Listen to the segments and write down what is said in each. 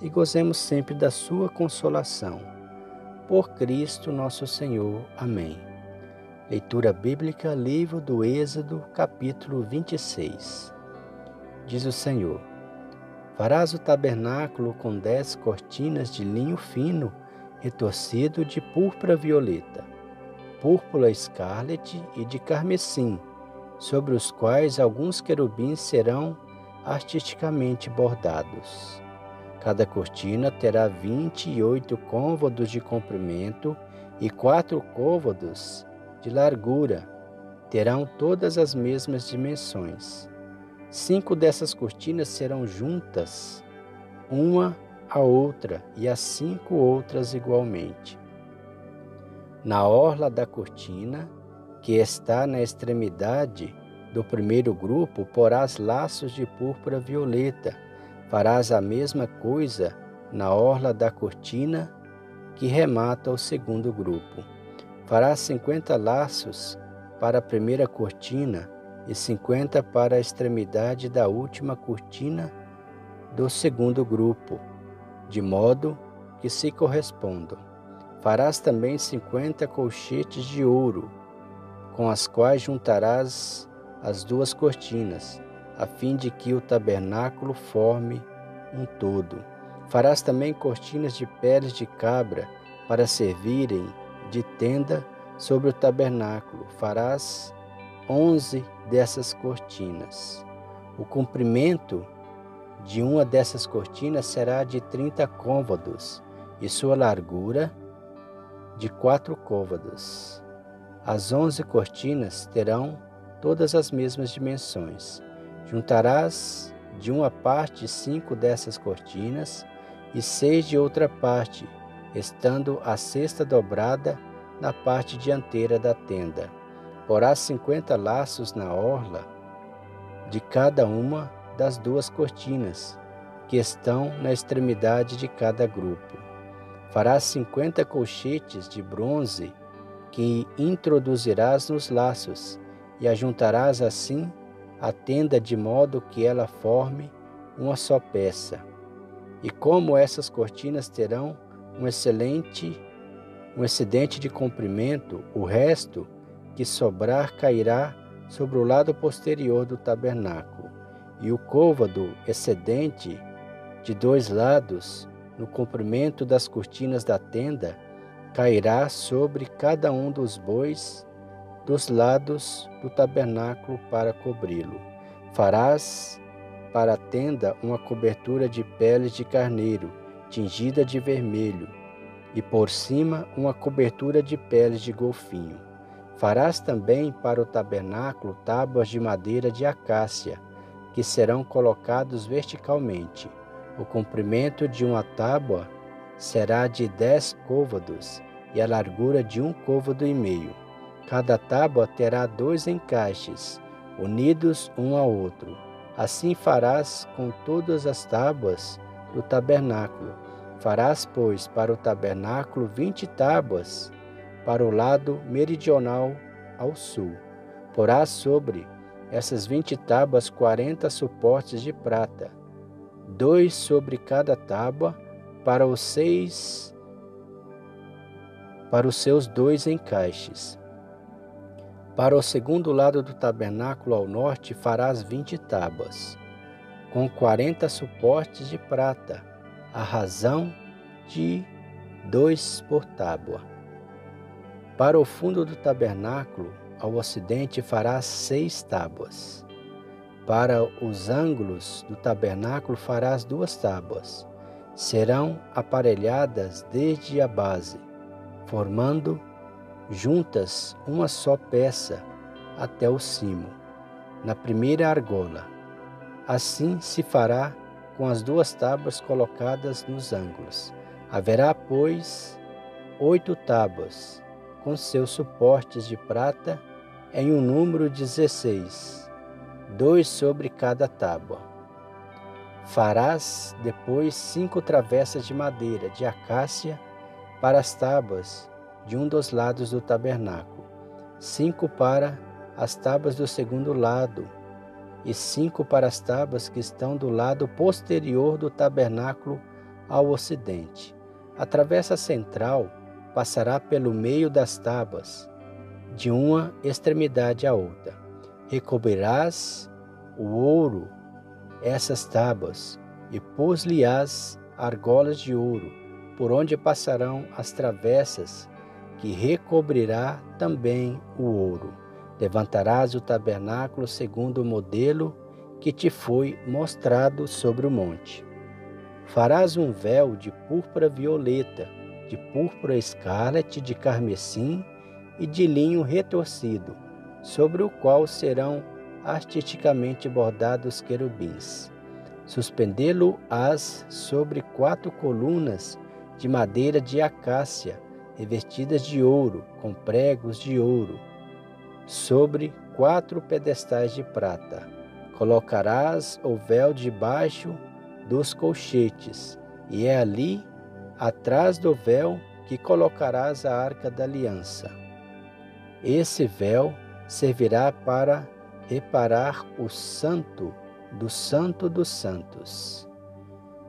e gozemos sempre da sua consolação. Por Cristo nosso Senhor. Amém. Leitura bíblica, livro do Êxodo, capítulo 26. Diz o Senhor: Farás o tabernáculo com dez cortinas de linho fino, retorcido de púrpura violeta, púrpura escarlate e de carmesim, sobre os quais alguns querubins serão artisticamente bordados. Cada cortina terá 28 côvados de comprimento e quatro côvados de largura. Terão todas as mesmas dimensões. Cinco dessas cortinas serão juntas, uma a outra, e as cinco outras igualmente. Na orla da cortina, que está na extremidade do primeiro grupo, porás laços de púrpura violeta Farás a mesma coisa na orla da cortina que remata o segundo grupo. Farás cinquenta laços para a primeira cortina e cinquenta para a extremidade da última cortina do segundo grupo, de modo que se correspondam. Farás também cinquenta colchetes de ouro, com as quais juntarás as duas cortinas a fim de que o tabernáculo forme um todo. Farás também cortinas de peles de cabra para servirem de tenda sobre o tabernáculo. Farás onze dessas cortinas. O comprimento de uma dessas cortinas será de trinta côvados e sua largura de quatro côvados. As onze cortinas terão todas as mesmas dimensões. Juntarás de uma parte cinco dessas cortinas e seis de outra parte, estando a cesta dobrada na parte dianteira da tenda. Porás cinquenta laços na orla de cada uma das duas cortinas, que estão na extremidade de cada grupo. Farás cinquenta colchetes de bronze que introduzirás nos laços, e ajuntarás assim a tenda de modo que ela forme uma só peça. E como essas cortinas terão um excelente um excedente de comprimento, o resto que sobrar cairá sobre o lado posterior do tabernáculo, e o côvado excedente de dois lados, no comprimento das cortinas da tenda, cairá sobre cada um dos bois dos lados do tabernáculo para cobri-lo. Farás para a tenda uma cobertura de peles de carneiro, tingida de vermelho, e por cima uma cobertura de peles de golfinho. Farás também para o tabernáculo tábuas de madeira de acácia, que serão colocados verticalmente. O comprimento de uma tábua será de dez côvados e a largura de um côvado e meio Cada tábua terá dois encaixes, unidos um ao outro. Assim farás com todas as tábuas do tabernáculo. Farás, pois, para o tabernáculo vinte tábuas, para o lado meridional ao sul. Porás sobre essas vinte tábuas quarenta suportes de prata, dois sobre cada tábua, para os seis para os seus dois encaixes. Para o segundo lado do tabernáculo ao norte farás vinte tábuas, com quarenta suportes de prata, a razão de dois por tábua. Para o fundo do tabernáculo, ao ocidente, farás seis tábuas. Para os ângulos do tabernáculo farás duas tábuas. Serão aparelhadas desde a base, formando juntas uma só peça até o cimo, na primeira argola. Assim se fará com as duas tábuas colocadas nos ângulos. Haverá, pois, oito tábuas, com seus suportes de prata, em um número de dezesseis, dois sobre cada tábua. Farás depois cinco travessas de madeira de acácia para as tábuas de um dos lados do tabernáculo, cinco para as tábuas do segundo lado, e cinco para as tábuas que estão do lado posterior do tabernáculo ao ocidente. A travessa central passará pelo meio das tábuas, de uma extremidade à outra. Recobrirás o ouro essas tábuas e pôs-lhe-ás argolas de ouro, por onde passarão as travessas, que recobrirá também o ouro. Levantarás o tabernáculo segundo o modelo que te foi mostrado sobre o monte. Farás um véu de púrpura violeta, de púrpura escarlate, de carmesim e de linho retorcido, sobre o qual serão artisticamente bordados querubins. Suspendê-lo-ás sobre quatro colunas de madeira de acácia, revestidas de ouro, com pregos de ouro, sobre quatro pedestais de prata. Colocarás o véu debaixo dos colchetes, e é ali, atrás do véu, que colocarás a arca da aliança. Esse véu servirá para reparar o santo do santo dos santos.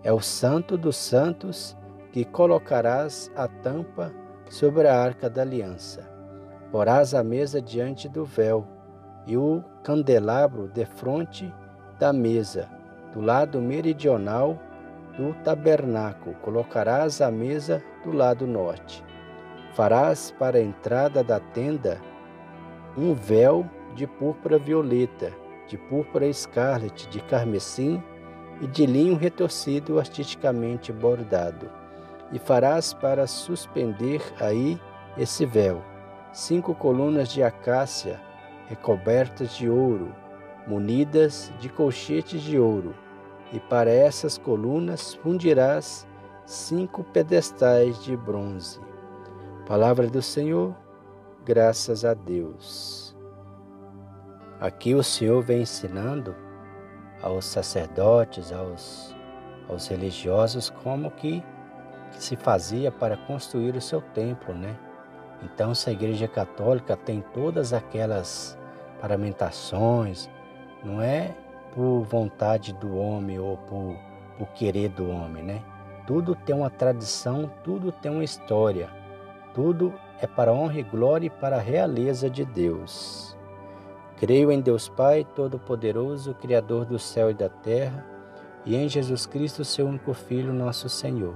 É o santo dos santos que colocarás a tampa sobre a arca da aliança. Porás a mesa diante do véu e o candelabro defronte da mesa, do lado meridional do tabernáculo. Colocarás a mesa do lado norte. Farás para a entrada da tenda um véu de púrpura violeta, de púrpura escarlate, de carmesim e de linho retorcido artisticamente bordado. E farás para suspender aí esse véu cinco colunas de acácia recobertas de ouro, munidas de colchetes de ouro, e para essas colunas fundirás cinco pedestais de bronze. Palavra do Senhor, graças a Deus. Aqui o Senhor vem ensinando aos sacerdotes, aos, aos religiosos, como que, se fazia para construir o seu templo, né? Então, se a Igreja Católica tem todas aquelas paramentações, não é por vontade do homem ou por, por querer do homem, né? Tudo tem uma tradição, tudo tem uma história, tudo é para a honra e glória e para a realeza de Deus. Creio em Deus Pai Todo-Poderoso, Criador do céu e da terra, e em Jesus Cristo, seu único Filho, nosso Senhor,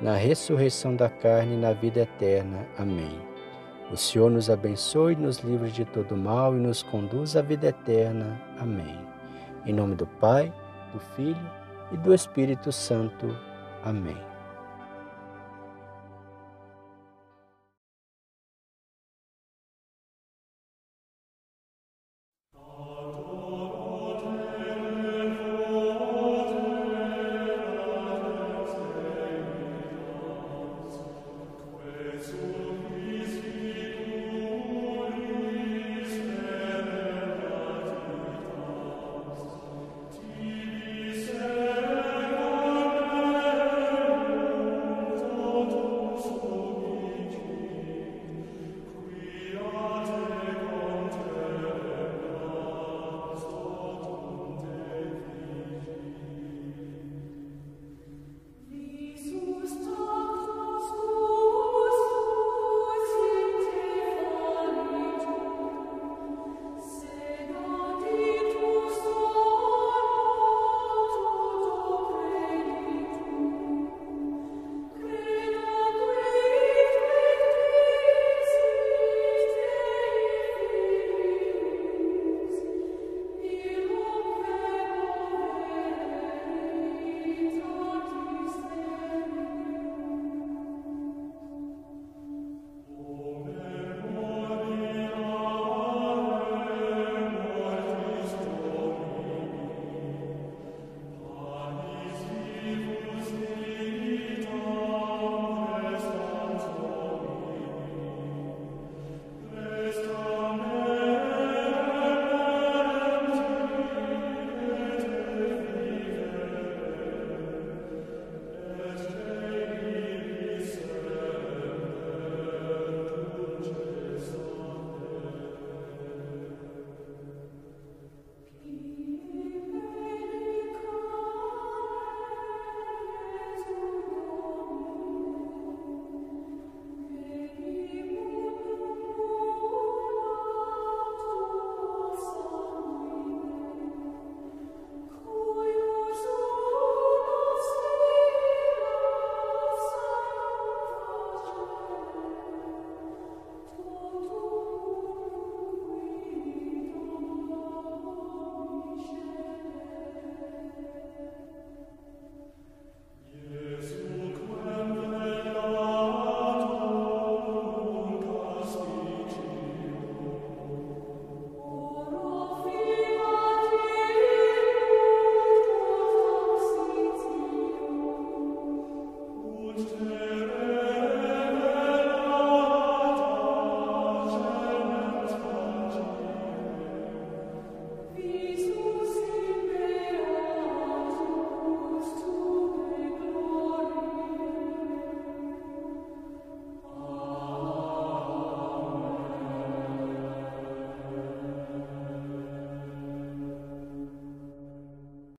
na ressurreição da carne e na vida eterna. Amém. O Senhor nos abençoe, nos livre de todo mal e nos conduz à vida eterna. Amém. Em nome do Pai, do Filho e do Espírito Santo. Amém.